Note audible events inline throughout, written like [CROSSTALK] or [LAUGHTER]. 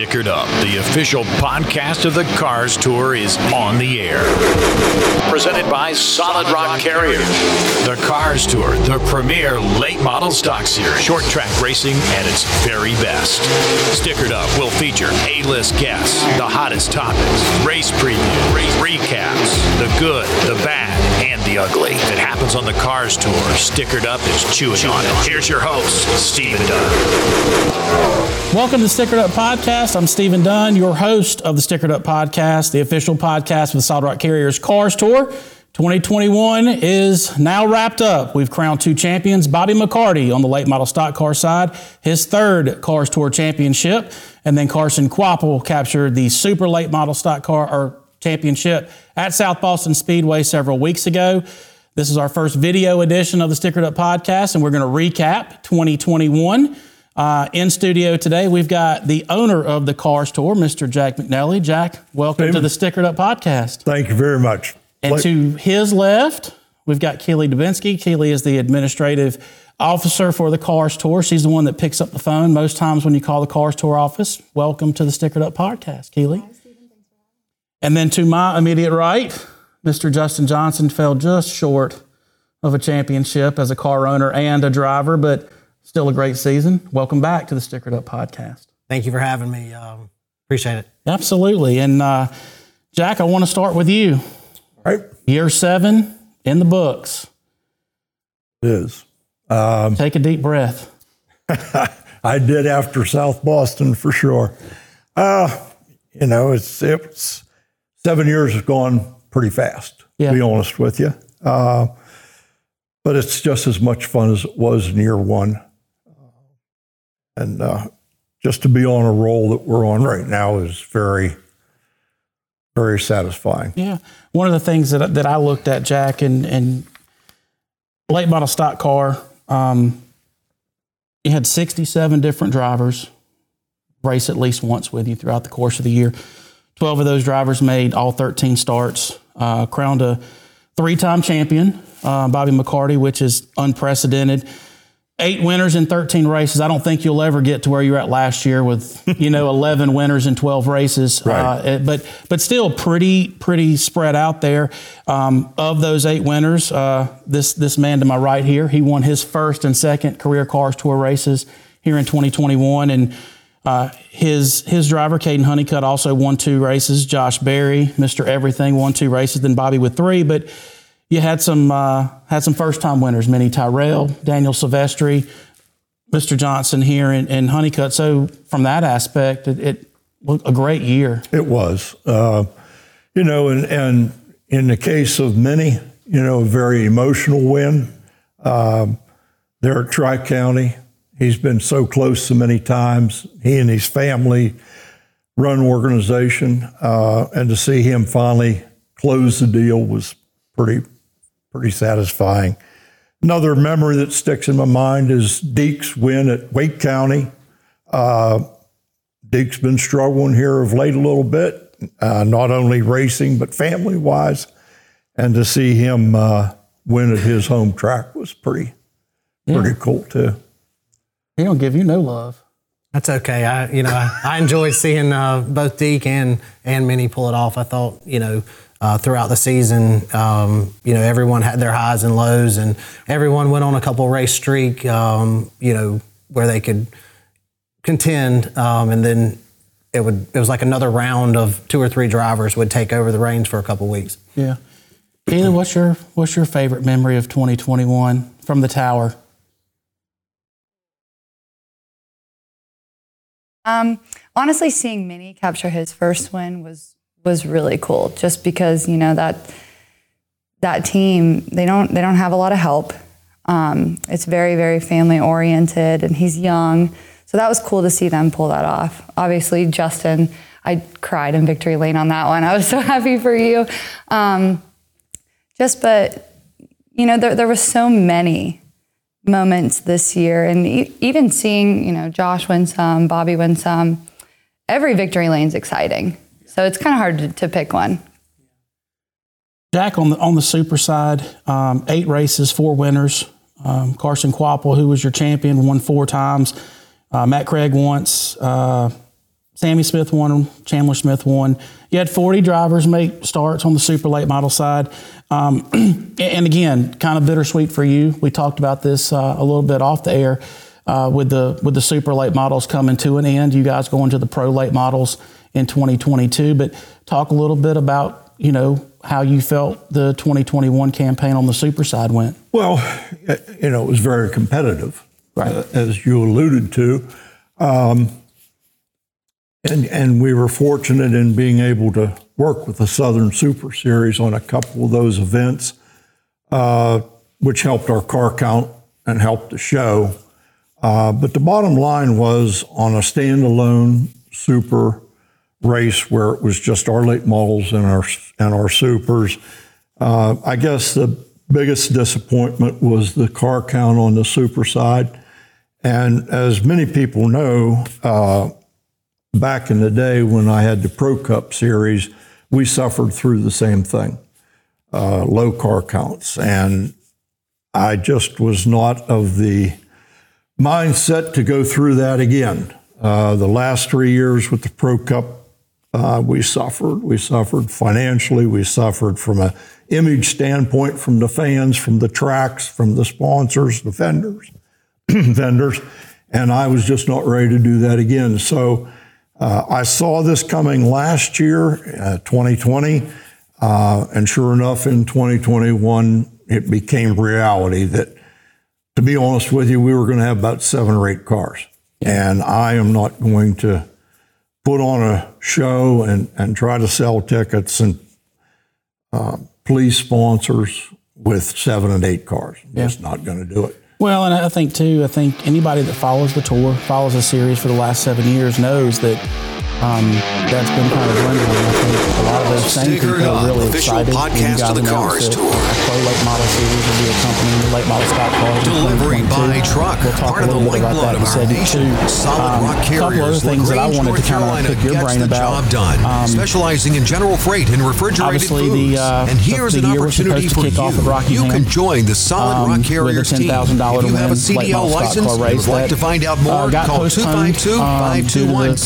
Stickered Up, the official podcast of the Cars Tour, is on the air. Presented by Solid Rock Carrier. The Cars Tour, the premier late model stock series, short track racing at its very best. Stickered Up will feature A list guests, the hottest topics, race previews, race recaps, the good, the bad, and the ugly. If it happens on the Cars Tour, Stickered Up is chewing on it. Here's your host, Stephen Dunn. Welcome to Stickered Up Podcast. I'm Stephen Dunn, your host of the Stickered Up Podcast, the official podcast with the Solid Rock Carriers Cars Tour. 2021 is now wrapped up. We've crowned two champions. Bobby McCarty on the late model stock car side, his third Cars Tour championship, and then Carson Kvapil captured the super late model stock car or championship at South Boston Speedway several weeks ago. This is our first video edition of the Stickered Up Podcast, and we're going to recap 2021. Uh, in studio today, we've got the owner of the Cars Tour, Mr. Jack McNelly. Jack, welcome Hey. to the Stickered Up Podcast. Thank you very much. And Like- to his left, we've got Keeley Dubensky. Keeley is the administrative officer for the Cars Tour. She's the one that picks up the phone most times when you call the Cars Tour office. Welcome to the Stickered Up Podcast, Keeley. And then to my immediate right, Mr. Justin Johnson fell just short of a championship as a car owner and a driver, but still a great season. Welcome back to the Stickered Up Podcast. Thank you for having me. Um, appreciate it. Absolutely. And uh, Jack, I want to start with you. right? Year seven in the books. It is. Take a deep breath. [LAUGHS] I did after South Boston for sure. Uh, you know, it's it's seven years have gone pretty fast. Yeah. To be honest with you, uh, but it's just as much fun as it was in year one, and uh, just to be on a roll that we're on right now is very, very satisfying. Yeah. One of the things that, that I looked at, Jack, and, and late model stock car, um, you had 67 different drivers race at least once with you throughout the course of the year. 12 of those drivers made all 13 starts, uh, crowned a three time champion, uh, Bobby McCarty, which is unprecedented. Eight winners in 13 races. I don't think you'll ever get to where you're at last year with, [LAUGHS] you know, 11 winners in 12 races. Right. Uh, but but still pretty pretty spread out there. Um, of those eight winners, uh, this this man to my right here, he won his first and second career Cars Tour races here in 2021, and uh, his his driver Caden Honeycutt also won two races. Josh Berry, Mr. Everything, won two races. Then Bobby with three, but you had some uh, had some first time winners, Mini Tyrrell, Daniel Silvestri, Mr. Johnson here, and, and Honeycutt. So from that aspect, it, it was a great year. It was, uh, you know, and, and in the case of Mini, you know, a very emotional win. Um, there at Tri County, he's been so close so many times. He and his family run organization, uh, and to see him finally close the deal was pretty, pretty satisfying. Another memory that sticks in my mind is Deac's win at Wake County. Deac's been struggling here of late a little bit, uh, not only racing but family wise, and to see him uh, win at his home track was pretty pretty cool too. He don't give you no love. That's okay. I, you know, I, I enjoyed seeing uh, both Deac and and Mini pull it off. I thought, you know, uh, throughout the season, um, you know, everyone had their highs and lows, and everyone went on a couple race streak, um, you know, where they could contend, um, and then it would it was like another round of two or three drivers would take over the reins for a couple weeks. Yeah. Keeley, what's your what's your favorite memory of 2021 from the tower? Um, honestly, seeing Mini capture his first win was was really cool. Just because you know that that team they don't they don't have a lot of help. Um, it's very very family oriented, and he's young, so that was cool to see them pull that off. Obviously, Justin, I cried in victory lane on that one. I was so [LAUGHS] happy for you. Um, just but you know there there was so many moments this year, and e- even seeing you know Josh win some, Bobby win some. Every victory lane's exciting, so it's kind of hard to, to pick one. Jack on the on the super side, um, eight races, four winners. Um, Carson Kvapil, who was your champion, won four times. Uh, Matt Craig once. Uh, Sammy Smith won, Chandler Smith won. You had 40 drivers make starts on the super late model side. Um, [CLEARS THROAT] and again, kind of bittersweet for you. We talked about this uh, a little bit off the air uh, with the with the super late models coming to an end. You guys going to the pro late models in 2022. But talk a little bit about you know how you felt the 2021 campaign on the super side went. Well, you know, it was very competitive, Right. uh, as you alluded to. Um, and, and we were fortunate in being able to work with the Southern Super Series on a couple of those events, uh, which helped our car count and helped the show. Uh, but the bottom line was on a standalone super race where it was just our late models and our and our supers. Uh, I guess the biggest disappointment was the car count on the super side. And as many people know, uh, back in the day when I had the Pro Cup series, we suffered through the same thing uh, low car counts. And I just was not of the mindset to go through that again. Uh, the last three years with the Pro Cup, uh, we suffered. We suffered financially. We suffered from an image standpoint from the fans, from the tracks, from the sponsors, the vendors, [CLEARS THROAT] vendors, and I was just not ready to do that again. So uh, I saw this coming last year, uh, 2020, uh, and sure enough, in 2021, it became reality that to be honest with you, we were going to have about seven or eight cars. And I am not going to put on a show and, and try to sell tickets and uh, please sponsors with seven and eight cars. Just not going to do it. Well, and I think too, I think anybody that follows the tour, follows the series for the last seven years, knows that um, that's been kind of dwindling. I think a lot of those same Sticker people are really excited. you podcast of the Cars Tour. Pro late model series will be accompanying the late model stock cars. Delivery by truck, We'll talk part a of the little bit about that of in our segment two. Solid Um, Rock a couple other Carriers, things that I wanted to kind of pick your brain the about. job done, Um, specializing in general freight and refrigerated foods. the, uh, and here's the an opportunity for kick off you. You can join the Solid um, Rock Carriers team. $10,000 If you have a CDL license car and would like to find out uh, more, call postponed, 252 um, due to the- 521 the-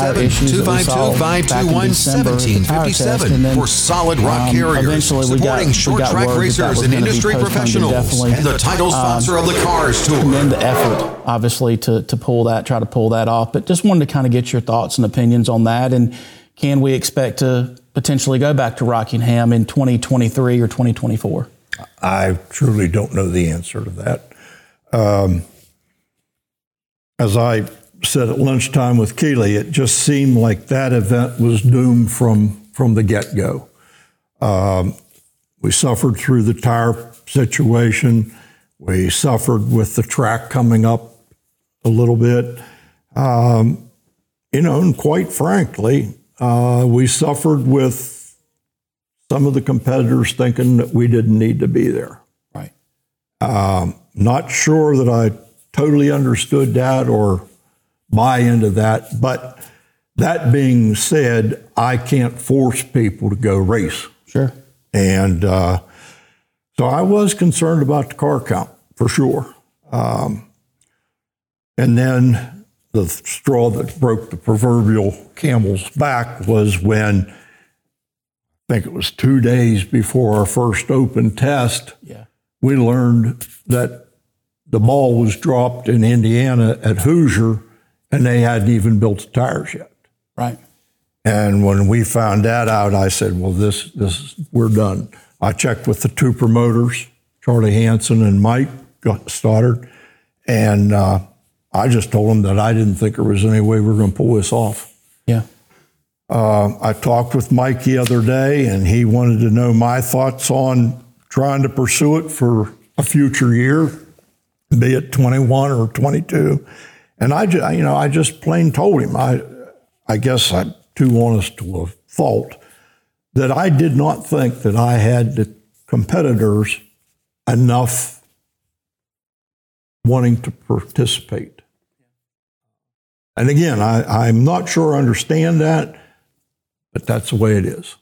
the 1757. issues that we saw 252 521 December at the tire test, 1757 for Solid Rock um, Carriers. eventually we got- supporting we short got track word that that racers and industry professionals. indefinitely. And the title sponsor of the Cars Tour. Commend the effort, obviously, to to pull that, try to pull that off. But just wanted to kind of get your thoughts and opinions on that, and can we expect to potentially go back to Rockingham in 2023 or 2024? I truly don't know the answer to that. Um, as I said at lunchtime with Keeley, it just seemed like that event was doomed from from the get go. Um, we suffered through the tire situation. We suffered with the track coming up a little bit. Um, you know, and quite frankly, uh, we suffered with some of the competitors thinking that we didn't need to be there. Right. Not sure that I totally understood that or buy into that, but that being said, I can't force people to go race. Sure. And uh, so I was concerned about the car count for sure. Um, and then the straw that broke the proverbial camel's back was when I think it was two days before our first open test, Yeah. we learned that the ball was dropped in Indiana at Hoosier and they hadn't even built the tires yet. Right. And when we found that out, I said, "Well, this this we're done." I checked with the two promoters, Charlie Hansen and Mike Stoddard, and uh, I just told them that I didn't think there was any way we were going to pull this off. Yeah. Uh, I talked with Mike the other day, and he wanted to know my thoughts on trying to pursue it for a future year, be it 21 or 22. And I, you know, I just plain told him, I, I guess I'm too honest to a fault, that I did not think that I had the competitors enough wanting to participate. And again, I, I'm not sure I understand that, but that's the way it is.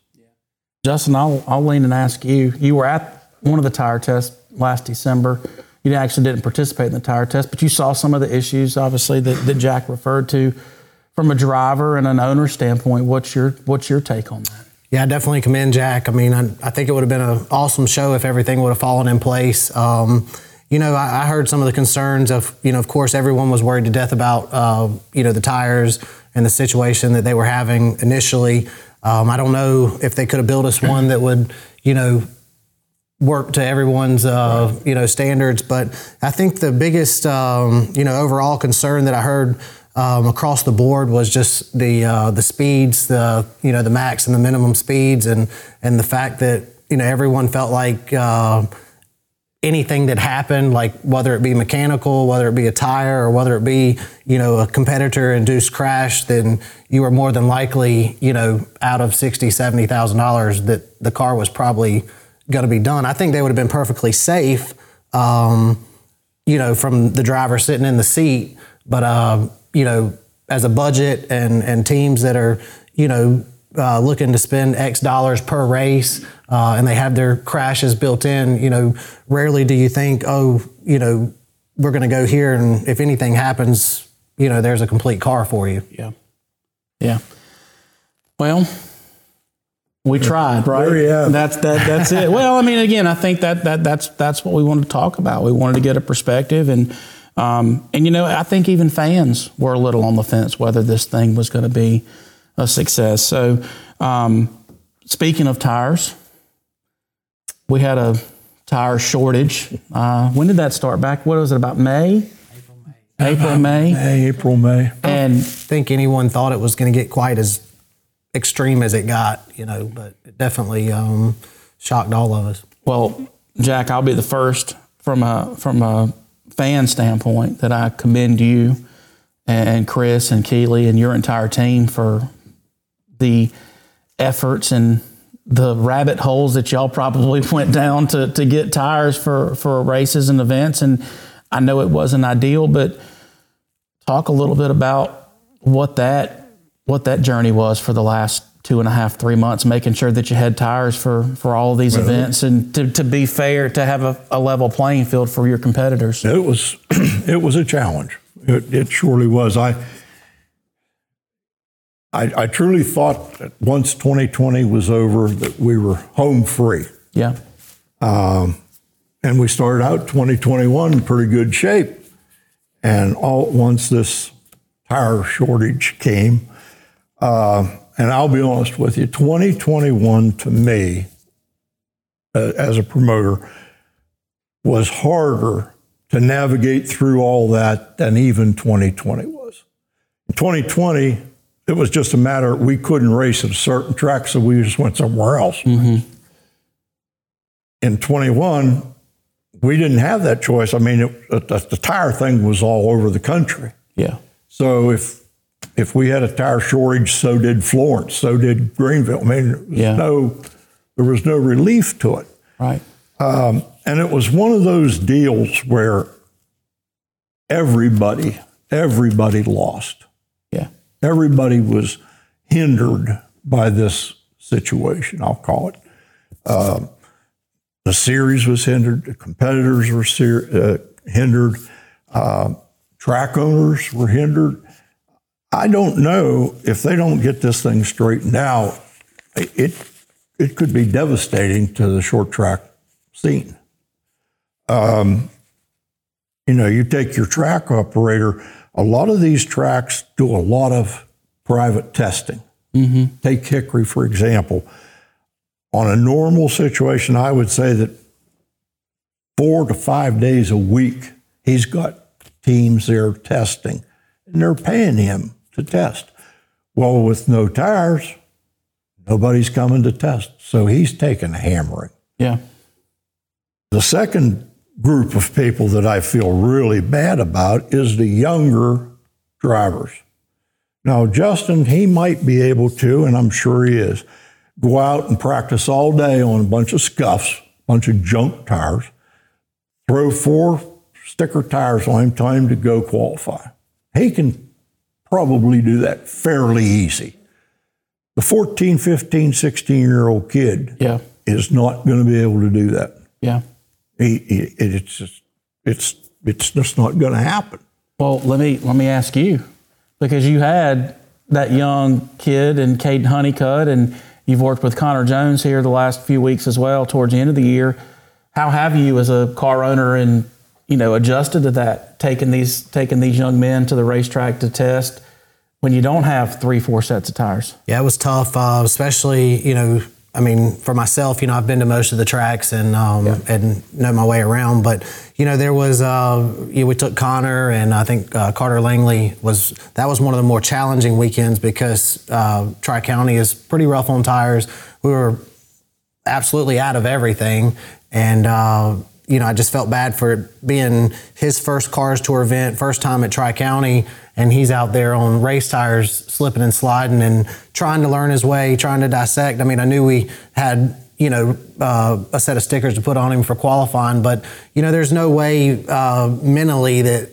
Justin, I'll, I'll lean and ask you. You were at one of the tire tests last December. You actually didn't participate in the tire test, but you saw some of the issues, obviously, that, that Jack referred to from a driver and an owner standpoint, what's your what's your take on that? Yeah, I definitely commend Jack. I mean, I, I think it would have been an awesome show if everything would have fallen in place. Um, you know, I, I, heard some of the concerns of, you know, of course, everyone was worried to death about, uh, you know, the tires and the situation that they were having initially. Um, I don't know if they could have built us one that would, you know, work to everyone's, uh, you know, standards. But I think the biggest, um, you know, overall concern that I heard um, across the board was just the uh, the speeds, the you know the max and the minimum speeds, and and the fact that you know everyone felt like uh, anything that happened, like whether it be mechanical, whether it be a tire, or whether it be you know a competitor induced crash, then you were more than likely you know out of sixty, seventy thousand dollars that the car was probably going to be done. I think they would have been perfectly safe. Um, you know, from the driver sitting in the seat, but uh, you know, as a budget and, and teams that are, you know, uh, looking to spend X dollars per race uh, and they have their crashes built in, you know, rarely do you think, oh, you know, we're going to go here and if anything happens, you know, there's a complete car for you. Yeah. Yeah. Well, we tried, right? Yeah. That's that. That's it. Well, I mean, again, I think that that that's that's what we wanted to talk about. We wanted to get a perspective and um, and you know, I think even fans were a little on the fence whether this thing was going to be a success. So, um, speaking of tires, we had a tire shortage. Uh, when did that start? Back what was it about May? April, May. April, May. May, April, May. And I think anyone thought it was going to get quite as extreme as it got, you know, but it definitely um, shocked all of us. Well, Jack, I'll be the first from a from a fan standpoint that I commend you and Chris and Keeley and your entire team for the efforts and the rabbit holes that y'all probably [LAUGHS] went down to, to get tires for, for races and events. And I know it wasn't ideal, but talk a little bit about what that what that journey was for the last two and a half, three months, making sure that you had tires for, for all of these well, events and to, to be fair, to have a, a, level playing field for your competitors. It was, [CLEARS THROAT] it was a challenge. It, it surely was. I, I, I, truly thought that once 2020 was over that we were home free. Yeah. Um, and we started out 2021 in pretty good shape. And all at once this tire shortage came. Uh, and I'll be honest with you, 2021 to me, uh, as a promoter, was harder to navigate through all that than even 2020 was. In 2020, it was just a matter we couldn't race at a certain track, so we just went somewhere else. Mm-hmm. In 21, we didn't have that choice. I mean, it, the, the tire thing was all over the country. Yeah. So if if we had a tire shortage, so did Florence, so did Greenville. I mean, there was yeah. no there was no relief to it. Right. Um, and it was one of those deals where everybody everybody lost. Yeah. Everybody was hindered by this situation. I'll call it. Uh, the series was hindered. The competitors were ser- uh, hindered. Uh, track owners were hindered I don't know if they don't get this thing straightened out, it it could be devastating to the short track scene. Um, you know, you take your track operator. A lot of these tracks do a lot of private testing. Mm-hmm. Take Hickory for example. On a normal situation, I would say that four to five days a week, he's got teams there testing, and they're paying him to test. Well, with no tires, nobody's coming to test. So he's taking a hammering. Yeah. The second group of people that I feel really bad about is the younger drivers. Now, Justin, he might be able to, and I'm sure he is, go out and practice all day on a bunch of scuffs, a bunch of junk tires, throw four sticker tires on him, tell him to go qualify. He can probably do that fairly easy. The 14, 15, 16 year old kid yeah. is not going to be able to do that. Yeah. He, he, it's just, it's, it's just not going to happen. Well, let me, let me ask you, because you had that young kid and Caden Honeycutt, and you've worked with Connor Jones here the last few weeks as well, towards the end of the year. How have you, as a car owner, and you know, adjusted to that, taking these taking these young men to the racetrack to test when you don't have three, four sets of tires? Yeah, it was tough, uh, especially you know I mean, for myself, you know, I've been to most of the tracks and um, yeah. and know my way around. But you know, there was uh, you know, we took Connor and I think uh, Carter Langley was that was one of the more challenging weekends because uh, Tri County is pretty rough on tires. We were absolutely out of everything, and uh, you know, I just felt bad for it being his first Cars Tour event, first time at Tri County, and he's out there on race tires, slipping and sliding, and trying to learn his way, trying to dissect. I mean, I knew we had you know uh, a set of stickers to put on him for qualifying, but you know, there's no way uh, mentally that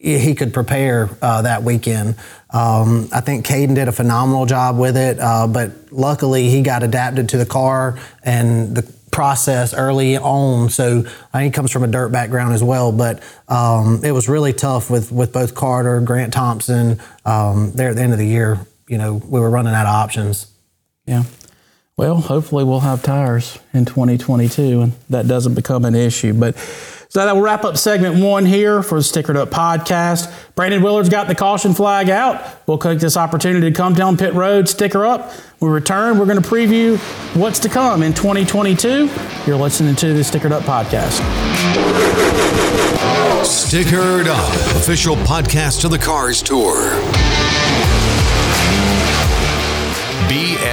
he could prepare uh, that weekend. Um, I think Caden did a phenomenal job with it, uh, but luckily he got adapted to the car and the process early on. So he comes from a dirt background as well. But um, it was really tough with with both Carter, Grant Thompson. Um, there at the end of the year, you know, we were running out of options. Yeah. Well, hopefully we'll have tires in 2022 and that doesn't become an issue. But so that will wrap up segment one here for the Stickered Up podcast. Brandon Willard's got the caution flag out. We'll take this opportunity to come down pit road, sticker up. We return. We're going to preview what's to come in 2022. You're listening to the Stickered Up podcast. Stickered Up, official podcast of the Cars Tour.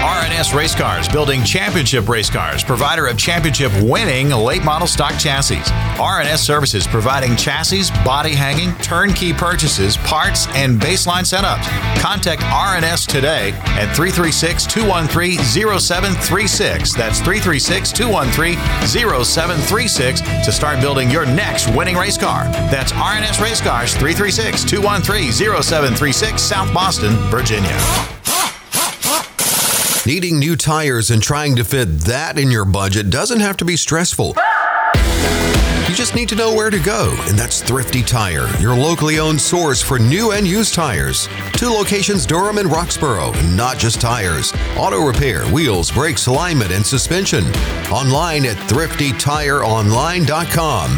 RNS Race Cars, building championship race cars, provider of championship winning late model stock chassis. RNS Services, providing chassis, body hanging, turnkey purchases, parts, and baseline setups. Contact RNS today at 336 213 0736. That's 336 213 0736 to start building your next winning race car. That's RNS Race Cars 336 213 0736, South Boston, Virginia. Needing new tires and trying to fit that in your budget doesn't have to be stressful. You just need to know where to go, and that's Thrifty Tire, your locally owned source for new and used tires. Two locations Durham and Roxboro, not just tires. Auto repair, wheels, brakes, alignment, and suspension. Online at thriftytireonline.com.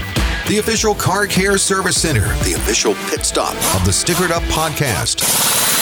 The official car care service center, the official pit stop of the Stickered Up podcast.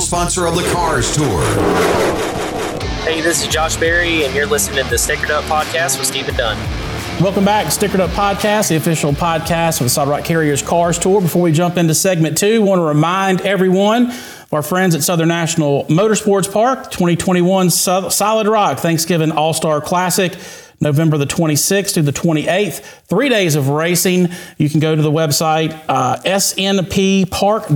sponsor of the Cars Tour. Hey, this is Josh Berry, and you're listening to the Stickered Up Podcast with Stephen Dunn. Welcome back, Stickered Up Podcast, the official podcast of the Solid Rock Carriers Cars Tour. Before we jump into segment two, I want to remind everyone of our friends at Southern National Motorsports Park, 2021 Solid Rock Thanksgiving All Star Classic. November the 26th to the 28th. Three days of racing. You can go to the website uh, snppark.com.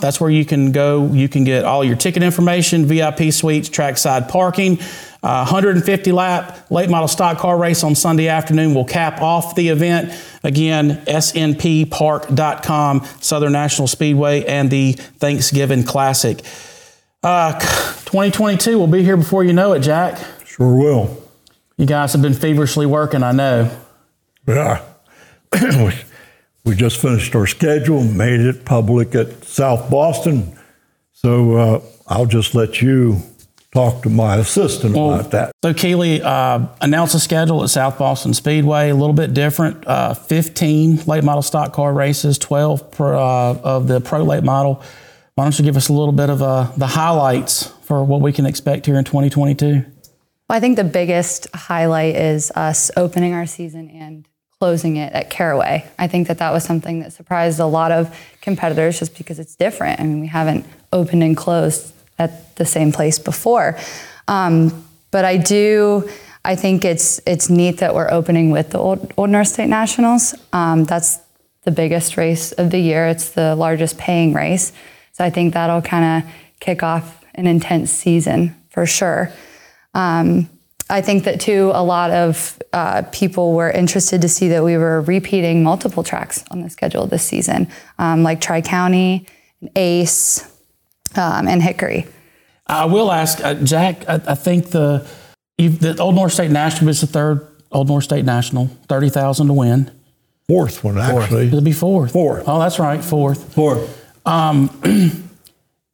That's where you can go. You can get all your ticket information, VIP suites, trackside parking. Uh, 150 lap late model stock car race on Sunday afternoon will cap off the event. Again, snppark.com, Southern National Speedway, and the Thanksgiving Classic. Uh, 2022 will be here before you know it, Jack. Sure will. You guys have been feverishly working, I know. Yeah. [CLEARS THROAT] we just finished our schedule, made it public at South Boston. So uh, I'll just let you talk to my assistant about that. So Keeley uh, announced a schedule at South Boston Speedway, a little bit different. Uh, 15 late model stock car races, 12 pro, uh, of the pro late model. Why don't you give us a little bit of uh, the highlights for what we can expect here in 2022? Well, I think the biggest highlight is us opening our season and closing it at Caraway. I think that that was something that surprised a lot of competitors just because it's different. I mean, we haven't opened and closed at the same place before. Um, but I do, I think it's it's neat that we're opening with the Old, Old North State Nationals. Um, that's the biggest race of the year. It's the largest paying race. So I think that'll kind of kick off an intense season for sure. Um, I think that too, a lot of uh, people were interested to see that we were repeating multiple tracks on the schedule this season, um, like Tri County, Ace, um, and Hickory. I will ask, uh, Jack, I, I think the, the Old North State National is the third Old North State National, 30000 to win. Fourth one, actually. It'll be fourth. Fourth. Oh, that's right, fourth. Fourth. [CLEARS THROAT] [CLEARS THROAT]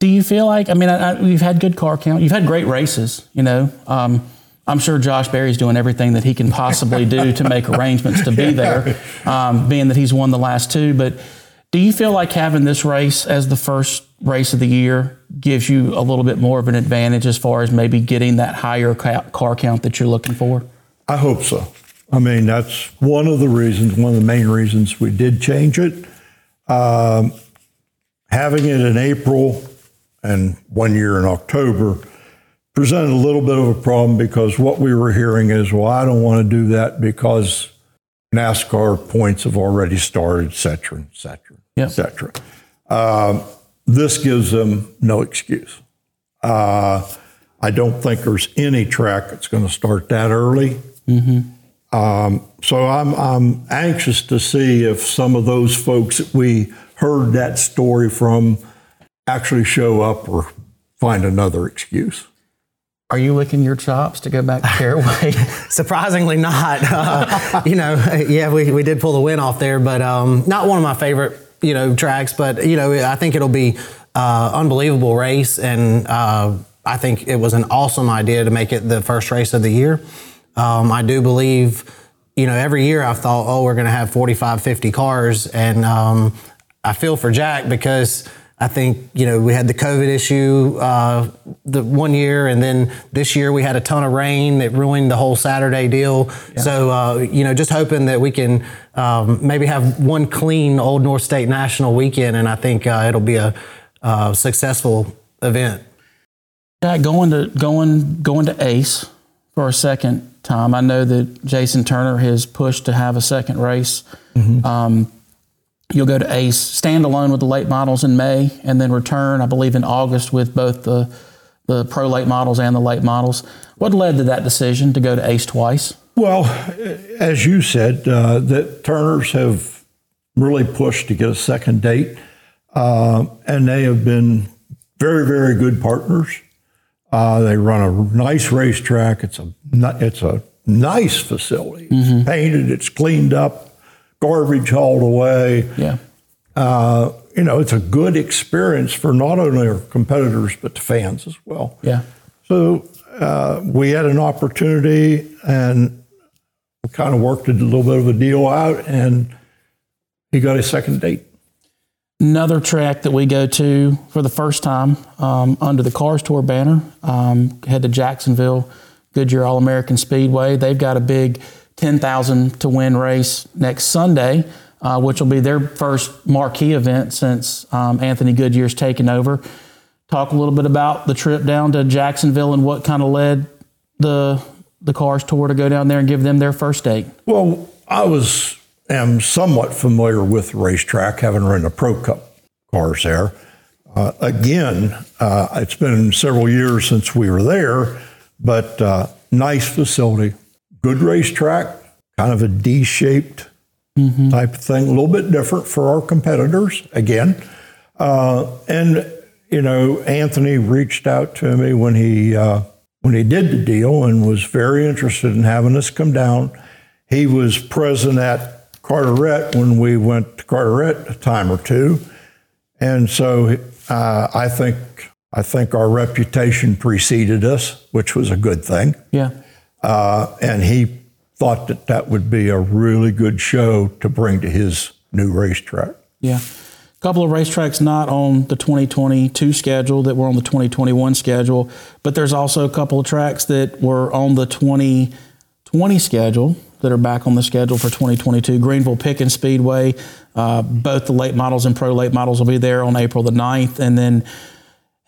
Do you feel like, I mean, I, I, we've had good car count. You've had great races, you know. Um, I'm sure Josh Berry's doing everything that he can possibly do to make [LAUGHS] arrangements to be there, um, being that he's won the last two. But do you feel like having this race as the first race of the year gives you a little bit more of an advantage as far as maybe getting that higher car count that you're looking for? I hope so. I mean, that's one of the reasons, one of the main reasons we did change it. Um, having it in April and one year in October presented a little bit of a problem because what we were hearing is, well, I don't want to do that because NASCAR points have already started, et cetera, et cetera, Yep. et cetera. Um, this gives them no excuse. Uh, I don't think there's any track that's going to start that early. Um, so I'm, I'm anxious to see if some of those folks that we heard that story from actually show up or find another excuse. Are you licking your chops to go back to Caraway? [LAUGHS] Surprisingly not. Uh, [LAUGHS] you know, yeah, we, we did pull the win off there, but um, not one of my favorite, you know, tracks. But, you know, I think it'll be uh, unbelievable race. And uh, I think it was an awesome idea to make it the first race of the year. Um, I do believe, you know, every year I've thought, oh, we're going to have 45, 50 cars. And um, I feel for Jack because I think, you know, we had the COVID issue uh, the one year, and then this year we had a ton of rain that ruined the whole Saturday deal. So, uh, you know, just hoping that we can um, maybe have one clean Old North State National weekend, and I think uh, it'll be a uh, successful event. Jack, going to going going to Ace for a second time. I know that Jason Turner has pushed to have a second race. Um, you'll go to Ace standalone with the late models in May, and then return, I believe, in August with both the the pro late models and the late models. What led to that decision to go to Ace twice? Well, as you said, uh, that Turners have really pushed to get a second date, uh, and they have been very, very good partners. Uh, they run a nice racetrack. It's a it's a nice facility. It's painted. It's cleaned up. Garbage hauled away. Yeah. Uh, you know, it's a good experience for not only our competitors but the fans as well. Yeah. So uh, we had an opportunity and we kind of worked a little bit of a deal out, and he got a second date. Another track that we go to for the first time um, under the Cars Tour banner, um, head to Jacksonville, Goodyear All American Speedway. They've got a big 10,000 to win race next Sunday, uh, which will be their first marquee event since um, Anthony Goodyear's taken over. Talk a little bit about the trip down to Jacksonville and what kind of led the the Cars Tour to go down there and give them their first date. Well, I was am somewhat familiar with the racetrack, having run the Pro Cup cars there. Uh, again, uh, it's been several years since we were there, but uh, nice facility, good racetrack, kind of a D-shaped type of thing, a little bit different for our competitors. Again, uh, and you know, Anthony reached out to me when he uh, when he did the deal and was very interested in having us come down. He was present at Carteret when we went to Carteret a time or two, and so uh, I think I think our reputation preceded us, which was a good thing. Yeah. Uh, and he thought that that would be a really good show to bring to his new racetrack. Yeah. A couple of racetracks not on the 2022 schedule that were on the 2021 schedule, but there's also a couple of tracks that were on the 2020 schedule that are back on the schedule for 2022. Greenville Pickens Speedway, uh, both the late models and pro late models will be there on April the 9th. And then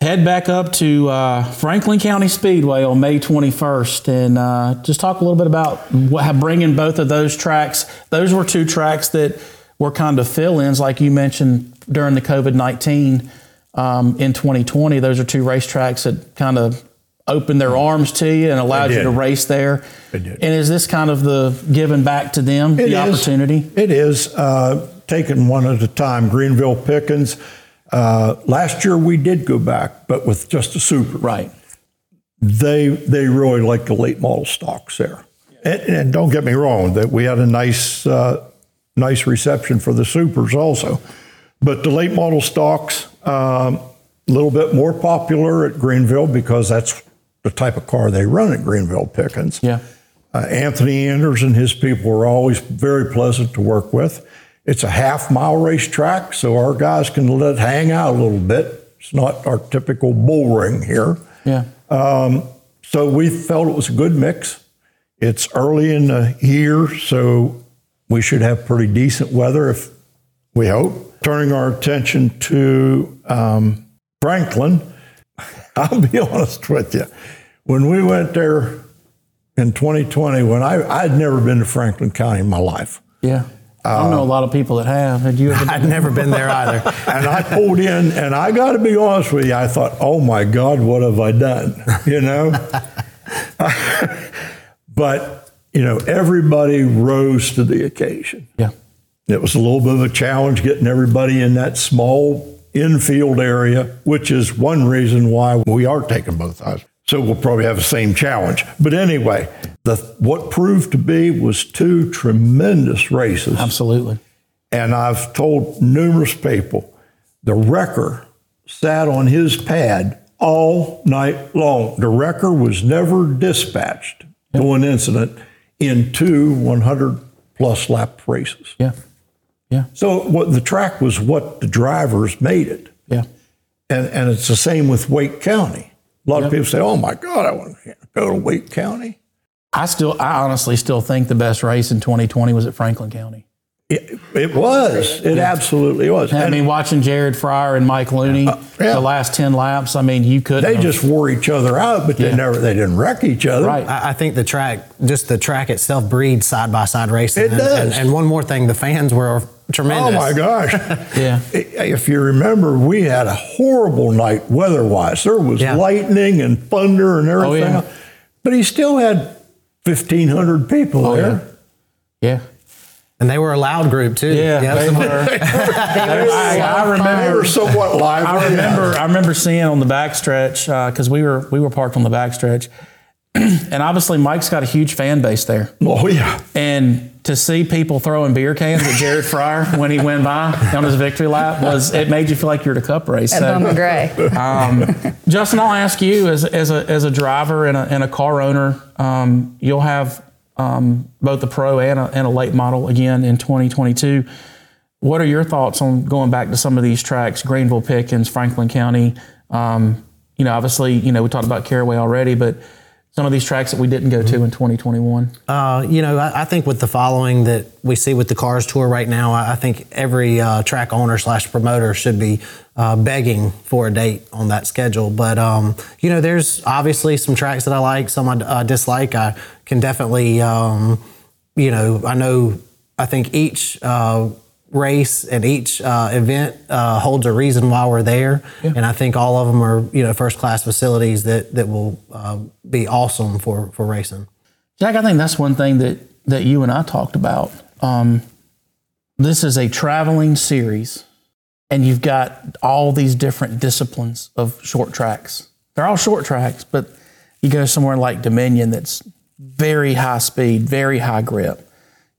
head back up to uh, Franklin County Speedway on May 21st and uh, just talk a little bit about what, bringing both of those tracks. Those were two tracks that were kind of fill ins, like you mentioned during the COVID 19 um, in 2020. Those are two racetracks that kind of opened their arms to you and allowed you to race there. And is this kind of the giving back to them, It the is. opportunity? It is uh, taking one at a time. Greenville Pickens. Uh, last year we did go back, but with just a super. Right. They they really like the late model stocks there. And, and don't get me wrong, that we had a nice uh, nice reception for the supers also, but the late model stocks um, a little bit more popular at Greenville because that's the type of car they run at Greenville Pickens. Yeah. Uh, Anthony Anders and his people were always very pleasant to work with. It's a half mile racetrack, so our guys can let it hang out a little bit. It's not our typical bull ring here. Yeah. So we felt it was a good mix. It's early in the year, so we should have pretty decent weather if we hope. Turning our attention to um, Franklin, [LAUGHS] I'll be [LAUGHS] honest with you. When we went there in 2020, when I, I'd never been to Franklin County in my life. Yeah. I don't know a um, lot of people that have. Had you ever? [LAUGHS] I'd never been there either. [LAUGHS] And I pulled in, and I got to be honest with you, I thought, oh my God, what have I done? You know? [LAUGHS] but, you know, everybody rose to the occasion. yeah. It was a little bit of a challenge getting everybody in that small infield area, which is one reason why we are taking both sides. So we'll probably have the same challenge. But anyway, the, what proved to be was two tremendous races. Absolutely. And I've told numerous people the wrecker sat on his pad all night long. The wrecker was never dispatched to an incident in two 100 plus lap races. Yeah. Yeah. So what the track was what the drivers made it. Yeah. And, and it's the same with Wake County. A lot of people say, oh my God, I want to go to Wake County. I still, I honestly still think the best race in 2020 was at Franklin County. It, it was. It absolutely was. I mean, watching Jared Fryar and Mike Looney yeah. the last 10 laps, I mean, you couldn't. they have- just wore each other out, but they never, they didn't wreck each other. Right. I I think the track, just the track itself, breeds side by side racing. It and, does. And, and one more thing, the fans were tremendous. Oh my gosh. [LAUGHS] Yeah. If you remember, we had a horrible night weather wise. There was Yeah. lightning and thunder and oh, everything. oh, yeah. But he still had 1,500 people Oh, there. Yeah. And they were a loud group too. Yeah. Yep. They were. I, I [LAUGHS] They remember. were somewhat lively. I remember. I remember seeing on the backstretch because uh, we were we were parked on the backstretch, [CLEARS THROAT] and obviously Mike's got a huge fan base there. Oh, yeah. And to see people throwing beer cans at Jared [LAUGHS] Fryar when he went by on his victory lap was it made you feel like you're at a cup race. At So- Bowman Gray. um, Justin, I'll ask you as, as, a, as a driver and a, and a car owner, um, you'll have um, both a pro and a, and a late model again in 2022. What are your thoughts on going back to some of these tracks, Greenville, Pickens, Franklin County? Um, you know, obviously, you know, we talked about Caraway already, but some of these tracks that we didn't go to in 2021. Uh, you know, I, I think with the following that we see with the Cars Tour right now, I, I think every uh, track owner slash promoter should be uh, begging for a date on that schedule. But um, you know, there's obviously some tracks that I like, some I uh, dislike. I can definitely, um, you know, I know. I think each uh, race and each uh, event uh, holds a reason why we're there, and I think all of them are you know first class facilities that that will uh, be awesome for for racing. Jack, I think that's one thing that that you and I talked about. Um, this is a traveling series and you've got all these different disciplines of short tracks. They're all short tracks, but you go somewhere like Dominion that's very high speed, very high grip.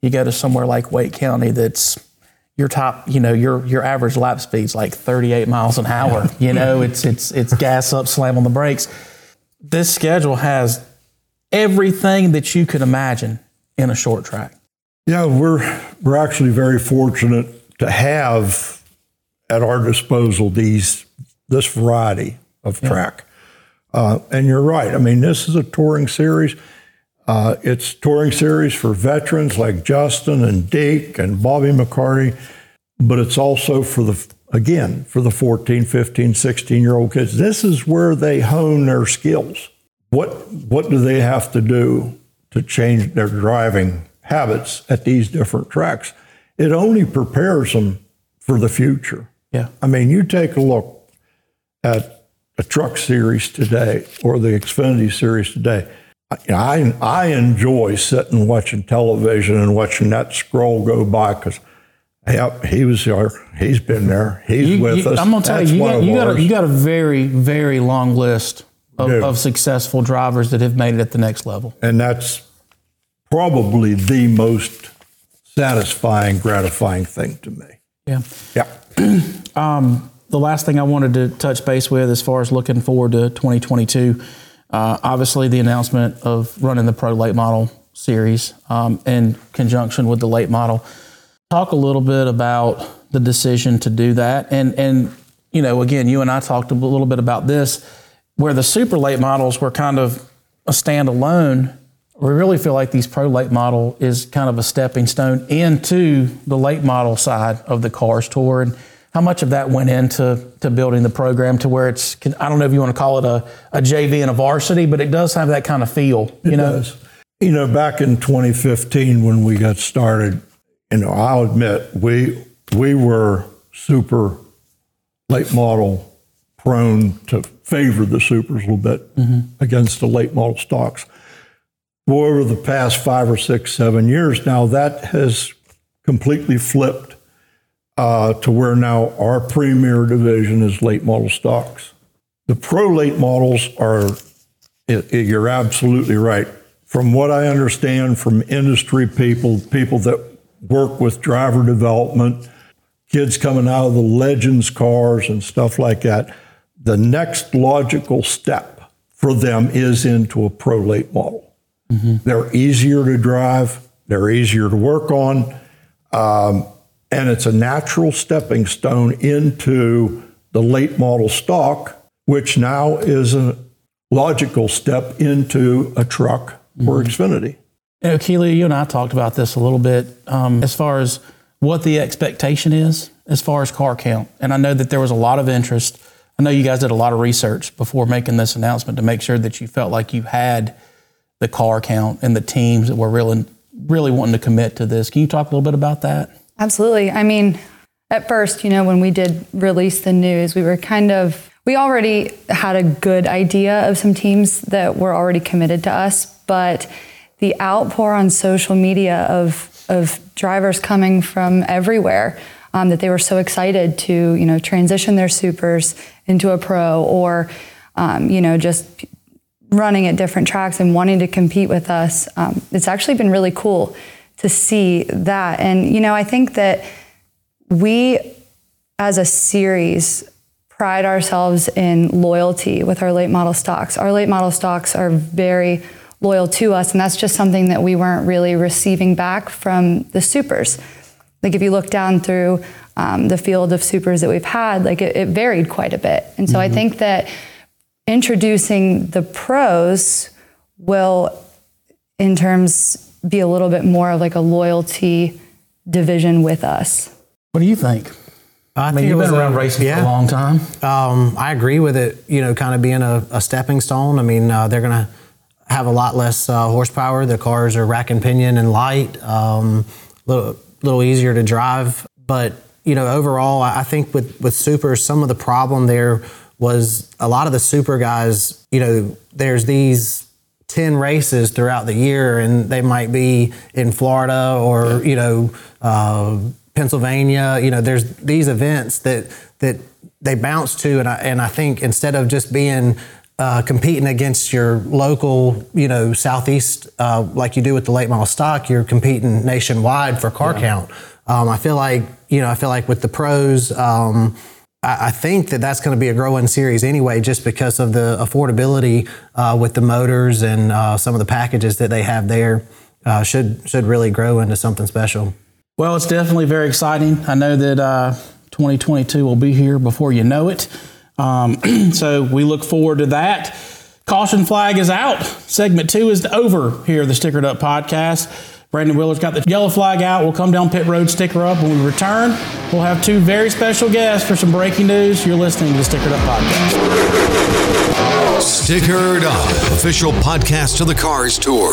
You go to somewhere like Wake County that's your top, you know, your your average lap speed's like 38 miles an hour. You know, it's it's it's gas up, slam on the brakes. This schedule has everything that you could imagine in a short track. Yeah, we're we're actually very fortunate to have at our disposal these this variety of track. Uh, and you're right. I mean, this is a touring series. Uh, it's touring series for veterans like Justin and Deac and Bobby McCarty, but it's also for the again for the 14, 15, 16 year old kids. This is where they hone their skills. What what do they have to do to change their driving habits at these different tracks? It only prepares them for the future. Yeah. I mean, you take a look at a truck series today or the Xfinity series today. I, I enjoy sitting watching television and watching that scroll go by because yep, he was there. He's been there. He's You- with you- us. I'm gonna tell That's you, you got, you, got a, you got a very, very long list of, of successful drivers that have made it at the next level. and that's probably the most satisfying, gratifying thing to me. Yeah. Yeah. [CLEARS THROAT] Um, the last thing I wanted to touch base with as far as looking forward to 2022, uh, obviously the announcement of running the Pro Late Model Series um, in conjunction with the late model. Talk a little bit about the decision to do that, and and you know, again, you and I talked a little bit about this, where the super late models were kind of a standalone. We really feel like these pro late model is kind of a stepping stone into the late model side of the cars tour and how much of that went into to building the program to where it's I don't know if you want to call it a, a JV and a varsity, but it does have that kind of feel. You know, does. You know, back in 2015 when we got started, you know, I'll admit we we were super late model prone to favor the supers a little bit mm-hmm. against the late model stocks. Well, over the past five or six, seven years now, that has completely flipped uh, to where now our premier division is late model stocks. The pro late models are it, it- you're absolutely right. From what I understand from industry people, people that work with driver development, kids coming out of the Legends cars and stuff like that, the next logical step for them is into a pro late model. They're easier to drive, they're easier to work on, um, and it's a natural stepping stone into the late model stock, which now is a logical step into a truck or Xfinity. You know, Keeley, you and I talked about this a little bit um, as far as what the expectation is as far as car count. And I know that there was a lot of interest. I know you guys did a lot of research before making this announcement to make sure that you felt like you had the car count and the teams that were really, really wanting to commit to this. Can you talk a little bit about that? Absolutely. I mean, at first, you know, when we did release the news, we were kind of, we already had a good idea of some teams that were already committed to us, but the outpour on social media of, of drivers coming from everywhere, um, that they were so excited to, you know, transition their supers into a pro or, um, you know, just running at different tracks and wanting to compete with us. Um, it's actually been really cool to see that. And, you know, I think that we, as a series, pride ourselves in loyalty with our late model stocks. Our late model stocks are very loyal to us, and that's just something that we weren't really receiving back from the supers. Like if you look down through um, the field of supers that we've had, like it, it varied quite a bit. And so I think that introducing the pros will, in terms, be a little bit more of like a loyalty division with us. What do you think? I, I mean, think it you've was been a- around racing yeah. for a long time. Um, I agree with it. You know, kind of being a, a stepping stone. I mean, uh, they're going to have a lot less uh, horsepower. The cars are rack and pinion and light, um, a little little easier to drive. But you know, overall, I I think with with super, some of the problem there was a lot of the super guys. You know, there's these. 10 races throughout the year and they might be in Florida or you know uh, Pennsylvania. You know, there's these events that that they bounce to, and I and I think instead of just being uh, competing against your local, you know, southeast, uh, like you do with the late model stock, you're competing nationwide for car yeah. count. Um, I feel like, you know, I feel like with the pros, um, I, think that that's going to be a growing series anyway, just because of the affordability uh, with the motors and uh, some of the packages that they have there. Uh, should should really grow into something special. Well, it's definitely very exciting. I know that uh, 2022 will be here before you know it. Um, [CLEARS THROAT] so we look forward to that. Caution flag is out. Segment two is over here, the Stickered Up podcast. Brandon Willer's got the yellow flag out. We'll come down pit road, sticker up. When we return, we'll have two very special guests for some breaking news. You're listening to the Stickered Up podcast. Stickered Up, official podcast of the Cars Tour.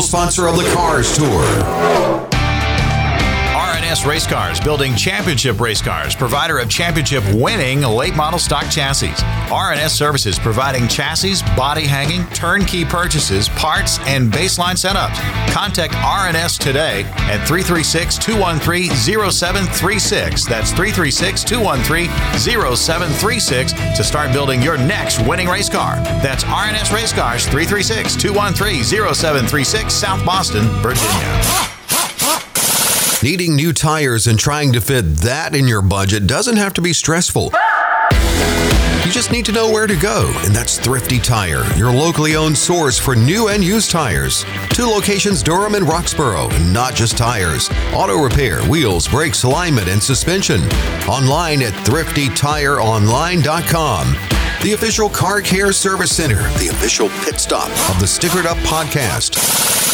sponsor of the Cars Tour. Race Cars, building championship race cars, provider of championship winning late model stock chassis. RNS Services, providing chassis, body hanging, turnkey purchases, parts, and baseline setups. Contact RNS today at 336 213 0736. That's 336 213 0736 to start building your next winning race car. That's RNS Race Cars 336 213 0736, South Boston, Virginia. Needing new tires and trying to fit that in your budget doesn't have to be stressful. You just need to know where to go, and that's Thrifty Tire, your locally owned source for new and used tires. Two locations, Durham and Roxboro, and not just tires. Auto repair, wheels, brakes, alignment, and suspension. Online at thriftytireonline.com the official car care service center, the official pit stop of the Stickered Up podcast.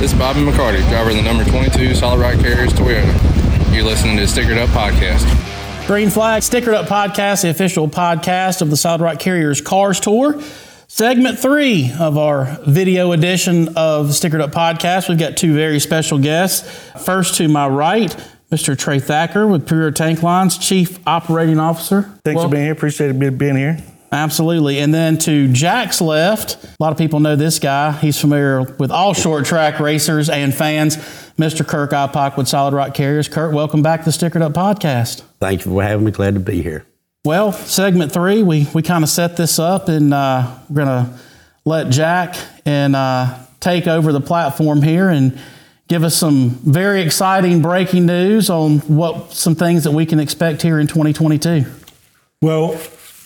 This is Bobby McCarty, driver of the number 22 Solid Rock Carriers Toyota. You're listening to Stickered Up Podcast. Green Flag Stickered Up Podcast, the official podcast of the Solid Rock Carriers Cars Tour. Segment three of our video edition of Stickered Up Podcast. We've got two very special guests. First to my right, Mr. Trey Thacker with Puryear Tank Lines, Chief Operating Officer. Thanks well, for being here. Appreciate it being here. Absolutely. And then to Jack's left, a lot of people know this guy. He's familiar with all short track racers and fans. Mr. Kirk Ipock with Solid Rock Carriers. Kirk, welcome back to the Stickered Up Podcast. Thank you for having me. Glad to be here. Well, segment three, we, we kind of set this up, and uh, we're going to let Jack and uh, take over the platform here and give us some very exciting breaking news on what some things that we can expect here in 2022. Well,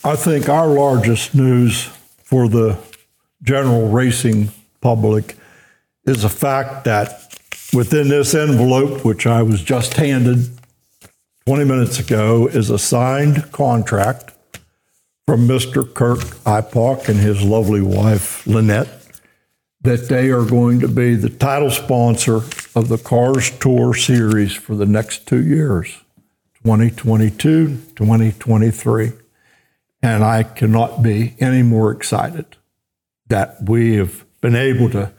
I think our largest news for the general racing public is the fact that within this envelope, which I was just handed 20 minutes ago, is a signed contract from Mr. Kirk Ipock and his lovely wife, Lynette, that they are going to be the title sponsor of the Cars Tour series for the next two years, 2022, 2023. And I cannot be any more excited that we have been able to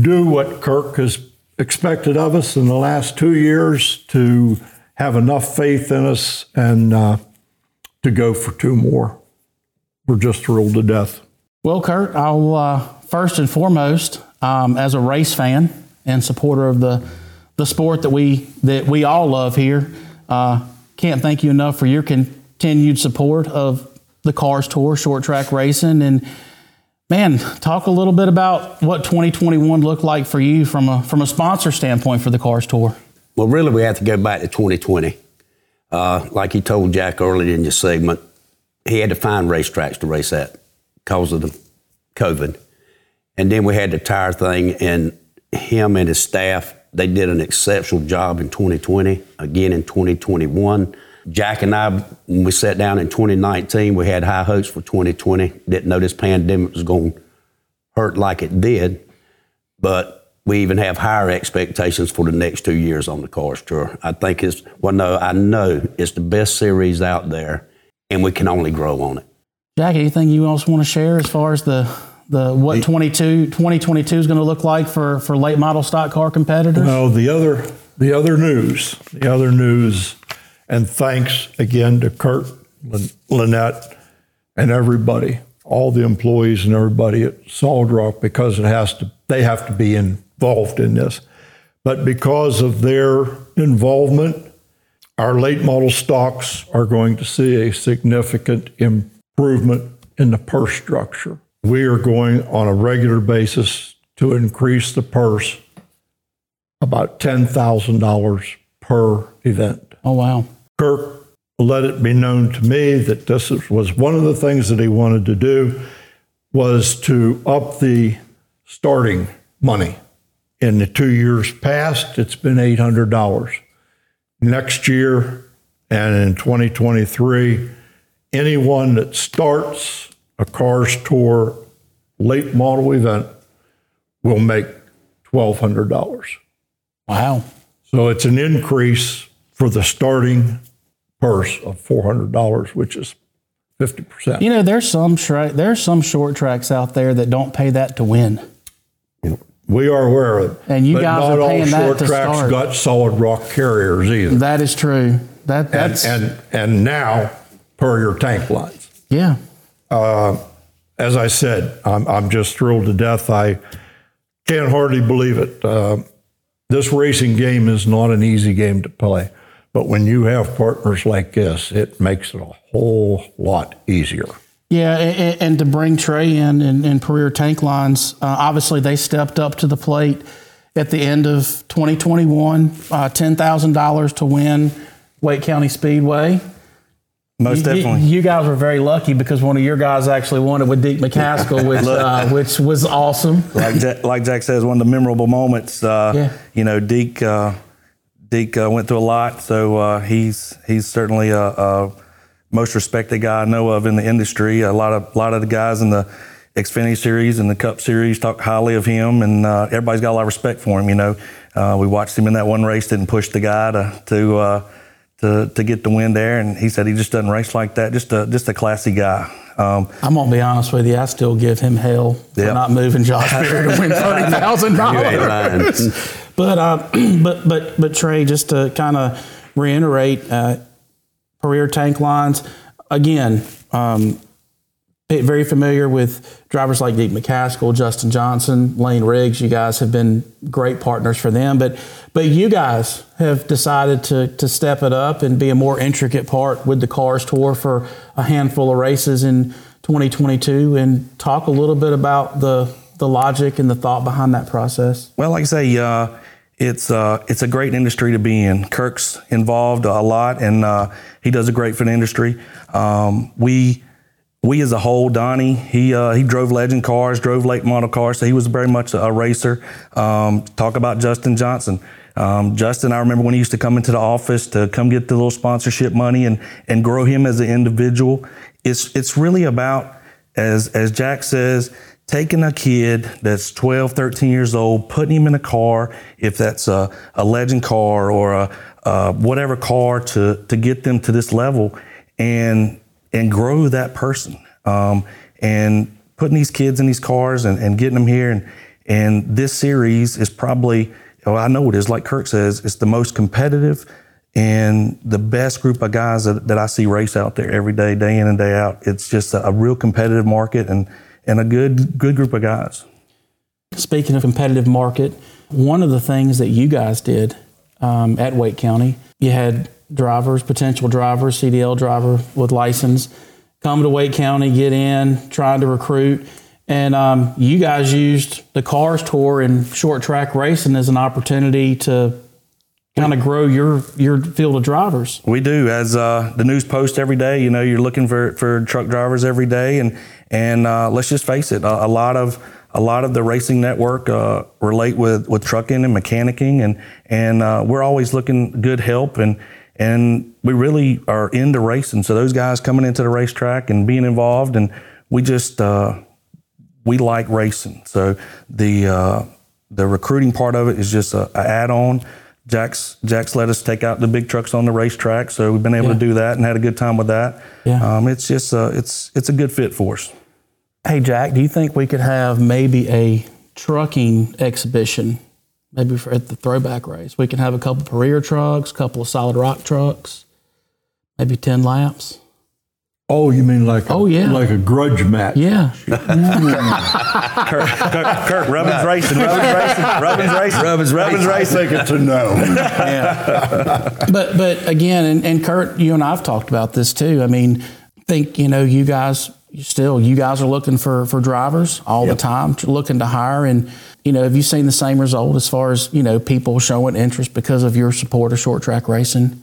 do what Kirk has expected of us in the last two years to have enough faith in us and uh, to go for two more. We're just thrilled to death. Well, Kirk, I'll uh, first and foremost, um, as a race fan and supporter of the the sport that we that we all love here, uh, can't thank you enough for your continued support of the Cars Tour, short track racing, and man, talk a little bit about what 2021 looked like for you from a from a sponsor standpoint for the Cars Tour. Well, really, we have to go back to 2020. Uh, like he told Jack earlier in the segment, he had to find racetracks to race at because of the COVID. And then we had the tire thing, and him and his staff, they did an exceptional job in 2020, again in 2021. Jack and I, when we sat down in 2019, we had high hopes for 2020. Didn't know this pandemic was going to hurt like it did, but we even have higher expectations for the next two years on the Cars Tour. I think it's, well, no, I know it's the best series out there, and we can only grow on it. Jack, anything you else want to share as far as the the what 22, 2022 is going to look like for, for late model stock car competitors? Well, the other the other news, the other news, and thanks again to Kirk, Lynette, and everybody, all the employees and everybody at Solid Rock, because it has to they have to be involved in this. But because of their involvement, our late model stocks are going to see a significant improvement in the purse structure. We are going on a regular basis to increase the purse about $10,000 per event. Oh, wow. Kirk let it be known to me that this was one of the things that he wanted to do was to up the starting money. In the two years past, it's been $800. Next year and in 2023, anyone that starts a Cars Tour late model event will make $1,200. Wow. So it's an increase for the starting purse of $400, which is 50%. You know, there's some tra- there's some short tracks out there that don't pay that to win. We are aware of it. And you but guys not are paying all that short to tracks start. got solid rock carriers either. That is true. That and, that's and and now Puryear tank lines. yeah. as I said, I'm, I'm just thrilled to death. I can't hardly believe it. Uh, this racing game is not an easy game to play, but when you have partners like this, it makes it a whole lot easier. Yeah, and, and to bring Trey in and, and Puryear Tank Lines, uh, obviously they stepped up to the plate at the end of 2021, uh, $10,000 to win Wake County Speedway. Most You- definitely. You, you guys were very lucky because one of your guys actually won it with Deac McCaskill, [LAUGHS] which, uh, which was awesome. like Jack, like Jack says, one of the memorable moments. Uh, Yeah. You know, Deac uh, Deac uh, went through a lot, so uh, he's he's certainly a, a most respected guy I know of in the industry. A lot of a lot of the guys in the Xfinity series and the Cup series talk highly of him, and uh, everybody's got a lot of respect for him. You know, uh, we watched him in that one race, didn't push the guy to to. Uh, to, to get the win there, and he said he just doesn't race like that. Just a just a classy guy. Um, I'm gonna be honest with you. I still give him hell for Yep. not moving Josh Berry to win [LAUGHS] thirty thousand You ain't dollars. [LAUGHS] But uh, [CLEARS THROAT] but but but Trey, just to kind of reiterate, uh, Puryear tank lines again. Um, very familiar with drivers like Deac McCaskill, Justin Johnson, Layne Riggs. You guys have been great partners for them, but but you guys have decided to to step it up and be a more intricate part with the Cars Tour for a handful of races in 2022. And talk a little bit about the the logic and the thought behind that process. Well, like I say, uh, it's uh, it's a great industry to be in. Kirk's involved a lot, and uh, he does a great for the industry. Um, we we as a whole, Donnie, he uh, he drove legend cars, drove late model cars, so he was very much a, racer. Um, talk about Justin Johnson. Um, Justin, I remember when he used to come into the office to come get the little sponsorship money and and grow him as an individual. It's it's really about as as Jack says, taking a kid that's 12, 13 years old, putting him in a car, if that's a, a legend car or a, uh, whatever car to, to get them to this level and, and grow that person. Um, and putting these kids in these cars and, and getting them here. And, and this series is probably well, I know it is. Like Kirk says, it's the most competitive and the best group of guys that, that I see race out there every day, day in and day out. It's just a, a real competitive market and and a good good group of guys. Speaking of competitive market, one of the things that you guys did um, at Wake County, you had drivers, potential drivers, CDL driver with license, come to Wake County, get in, trying to recruit. And um, you guys used the Cars Tour and short track racing as an opportunity to kind of grow your your field of drivers. We do, as uh, the news posts every day. You know, you're looking for for truck drivers every day, and and uh, let's just face it, a, a, lot of a lot of the racing network uh, relate with with trucking and mechanicking, and and uh, we're always looking good help and. And we really are into racing. So those guys coming into the racetrack and being involved, and we just uh, we like racing. So the uh, the recruiting part of it is just a, a add-on. Jack's Jack's let us take out the big trucks on the racetrack, so we've been able yeah. to do that and had a good time with that. Yeah. Um, it's just it's it's a good fit for us. Hey Jack, do you think we could have maybe a trucking exhibition, maybe for, at the throwback race? We can have a couple Puryear trucks, a couple of solid rock trucks, maybe ten laps. Oh, you mean like a, oh yeah, like a grudge match? Yeah. Kirk, Kirk, Kirk, Rubbin's racing, Rubbin's racing, Rubbin's [LAUGHS] racing, Rubbin's, Rubbin's racing. I think it's a no. yeah. But but again, and, and Kirk, you and I've talked about this too. I mean, think you know you guys still you guys are looking for for drivers all yep. the time, looking to hire and. You know, have you seen the same result as far as you know people showing interest because of your support of short track racing?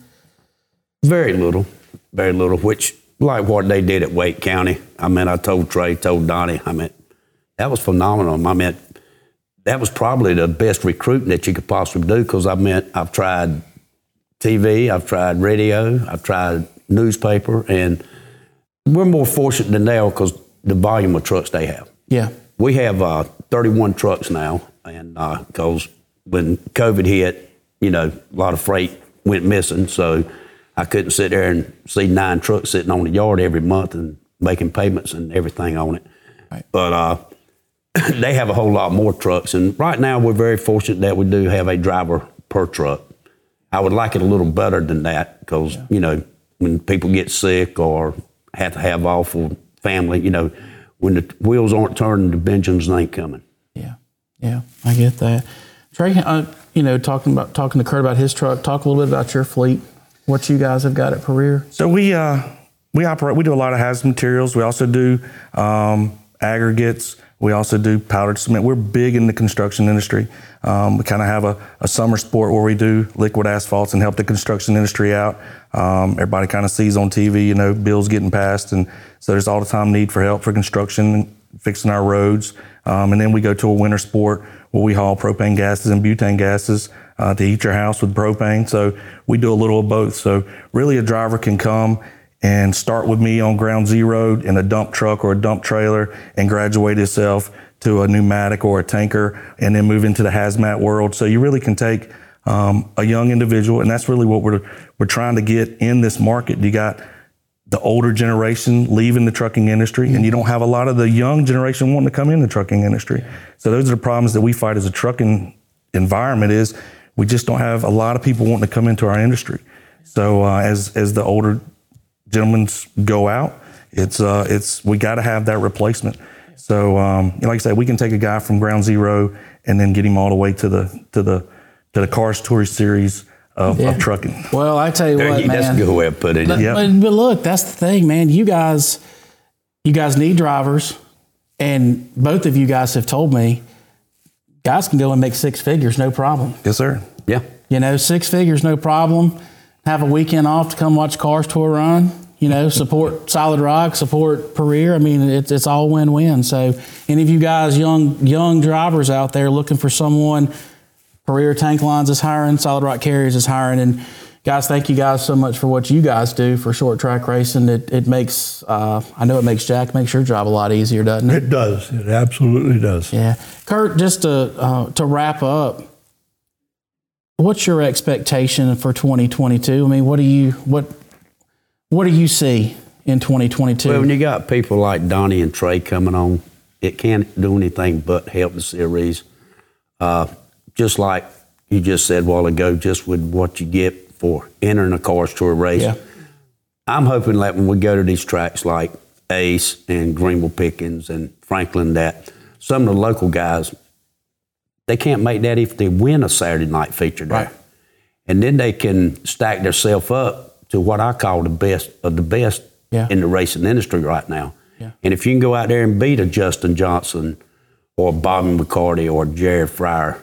Very little, very little. Which like what they did at Wake County. I mean, I told Trey, told Donnie, I mean, that was phenomenal. I mean, that was probably the best recruiting that you could possibly do because I meant I've tried TV, I've tried radio, I've tried newspaper, and we're more fortunate than they are because the volume of trucks they have. Yeah. We have uh, 31 trucks now, and because uh, when COVID hit, you know, a lot of freight went missing, so I couldn't sit there and see nine trucks sitting on the yard every month and making payments and everything on it. Right. But uh, [CLEARS THROAT] they have a whole lot more trucks, and right now we're very fortunate that we do have a driver per truck. I would like it a little better than that because yeah. you know when people get sick or have to have off for family, you know, when the wheels aren't turning, the Benjamins ain't coming. Yeah, yeah, I get that. Trey, uh, you know, talking about talking to Kirk about his truck. Talk a little bit about your fleet what you guys have got at Puryear? So we uh, we operate. We do a lot of hazardous materials. We also do um, aggregates. We also do powdered cement. We're big in the construction industry. Um, we kind of have a, a, summer sport where we do liquid asphalts and help the construction industry out. Um, everybody kind of sees on TV, you know, bills getting passed, and so there's all the time need for help for construction, fixing our roads. Um, and then we go to a winter sport where we haul propane gases and butane gases uh, to heat your house with propane. So we do a little of both. So really, a driver can come and start with me on ground zero in a dump truck or a dump trailer and graduate himself to a pneumatic or a tanker and then move into the hazmat world. So you really can take um, a young individual, and that's really what we're we're trying to get in this market. You got the older generation leaving the trucking industry, and you don't have a lot of the young generation wanting to come in the trucking industry. So those are the problems that we fight as a trucking environment. Is we just don't have a lot of people wanting to come into our industry. So uh, as as the older gentlemen go out, it's uh, it's we got to have that replacement. So um, like I said, we can take a guy from ground zero and then get him all the way to the to the to the Cars Tour series of, yeah. of trucking. Well, I tell you there, what, man, that's a good way of putting it. But, yep. but, but look, that's the thing, man. You guys, you guys need drivers, and both of you guys have told me guys can go and make six figures, no problem. Yes, sir. Yeah. You know, six figures, no problem. Have a weekend off to come watch Cars Tour run. You know, support [LAUGHS] Solid Rock, support Puryear. I mean, it's it's all win win. So, any of you guys, young young drivers out there looking for someone, Puryear Tank Lines is hiring, Solid Rock Carriers is hiring, and guys, thank you guys so much for what you guys do for short track racing. It, it makes, uh, I know it makes Jack makes your job a lot easier, doesn't it? It does. It absolutely does. Yeah, Kirk. Just to uh, to wrap up, what's your expectation for 2022? I mean, what do you what what do you see in 2022? Well, when you got people like Donnie and Trey coming on, it can't do anything but help the series. Uh, just like you just said a while ago, just with what you get for entering a cars tour race. Yeah. I'm hoping that when we go to these tracks like Ace and Greenville Pickens and Franklin, that some of the local guys, they can't make that if they win a Saturday night feature there. Right. And then they can stack themselves up to what I call the best of the best Yeah. in the racing industry right now. Yeah. And if you can go out there and beat a Justin Johnson or Bobby McCarty or Jared Fryar,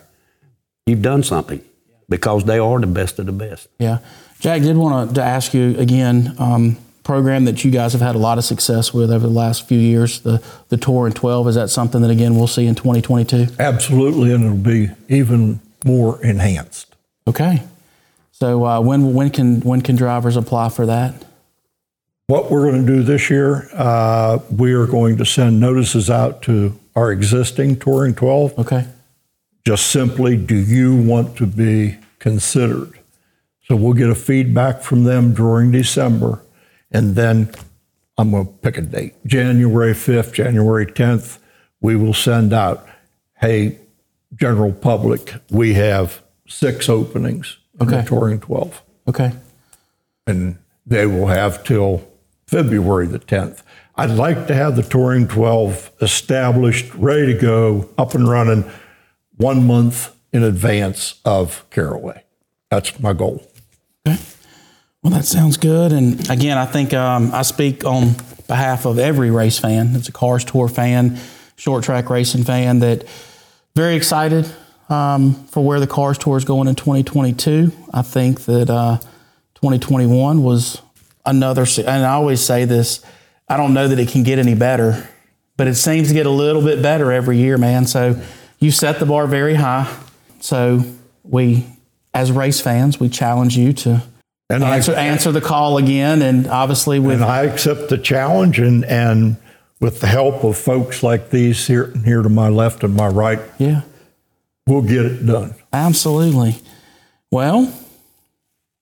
you've done something because they are the best of the best. Yeah. Jack, did want to ask you again, um, program that you guys have had a lot of success with over the last few years, the, the Touring 12. Is that something that, again, we'll see in 2022? Absolutely, and it'll be even more enhanced. Okay. So uh, when, when, can, when can drivers apply for that? What we're going to do this year, uh, we are going to send notices out to our existing Touring 12. Okay. Just simply, do you want to be considered? So we'll get a feedback from them during December, and then I'm going to pick a date. January 5th, January 10th, we will send out, hey, general public, we have six openings in Okay. the Touring 12 Okay. and they will have till February the 10th. I'd like to have the Touring 12 established, ready to go, up and running one month in advance of Caraway. That's my goal. Well, that sounds good. And again, I think um, I speak on behalf of every race fan. It's a Cars Tour fan, short track racing fan that very excited um, for where the Cars Tour is going in 2022. I think that uh, 2021 was another, and I always say this, I don't know that it can get any better, but it seems to get a little bit better every year, man. So you set the bar very high. So we, as race fans, we challenge you to And I- answer, answer the call again. And obviously, with And I accept the challenge, and, and with the help of folks like these here, here to my left and my right, yeah, we'll get it done. absolutely. Well,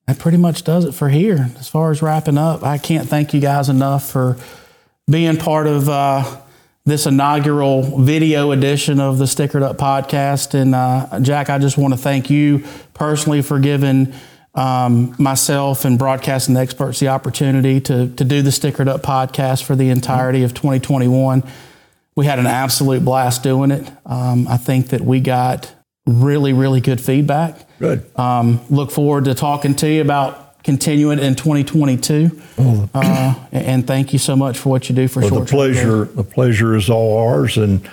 that pretty much does it for here. As far as wrapping up, I can't thank you guys enough for being part of uh, this inaugural video edition of the Stickered Up podcast. And uh, Jack, I just want to thank you personally for giving um, myself and broadcasting experts the opportunity to, to do the Stickered Up podcast for the entirety of 2021. We had an absolute blast doing it. Um, I think that we got really, really good feedback. Good. Um, look forward to talking to you about continuing in 2022. Uh, and thank you so much for what you do for Well, short the pleasure, the pleasure is all ours, and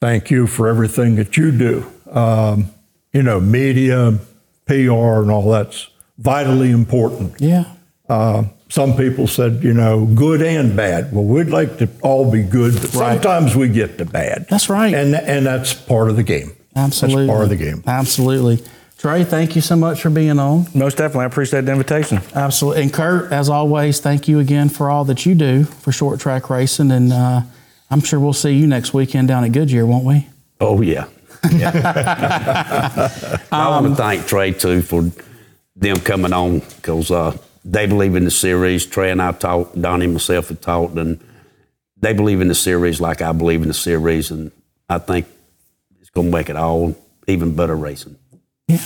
thank you for everything that you do. Um, you know, media, PR, and all that's vitally important. Yeah. Uh, some people said, you know, good and bad. Well, we'd like to all be good, but Right. sometimes we get to bad. That's right. and and that's part of the game. Absolutely. That's part of the game. Absolutely. Trey, thank you so much for being on. Most definitely. I appreciate the invitation. Absolutely. And Kirk, as always, thank you again for all that you do for short track racing. And uh, I'm sure we'll see you next weekend down at Goodyear, won't we? Oh yeah. [LAUGHS] I want to thank Trey too for them coming on because uh, they believe in the series. Trey and I talked, Donnie and myself have talked, and they believe in the series like I believe in the series, and I think it's going to make it all even better racing. Yeah.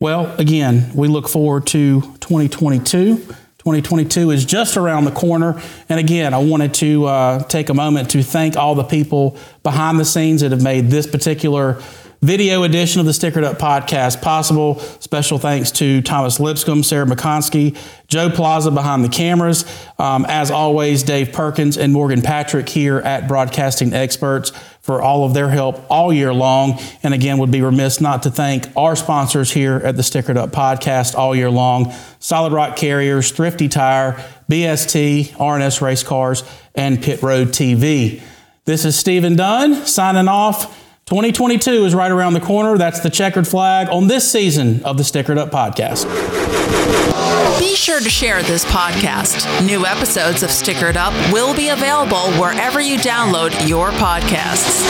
Well, again, we look forward to 2022. 2022 is just around the corner. And again, I wanted to uh, take a moment to thank all the people behind the scenes that have made this particular video edition of the Stickered Up podcast possible. Special thanks to Thomas Lipscomb, Sarah McConsky, Joe Plaza behind the cameras. Um, as always, Dave Perkins and Morgan Patrick here at Broadcasting Experts for all of their help all year long. And again, would be remiss not to thank our sponsors here at the Stickered Up podcast all year long Solid Rock Carriers, Thrifty Tire, BST, RNS Race Cars, and Pit Road TV. This is Stephen Dunn signing off. 2022 is right around the corner. That's the checkered flag on this season of the Stickered Up podcast. Be sure to share this podcast. New episodes of Stickered Up will be available wherever you download your podcasts.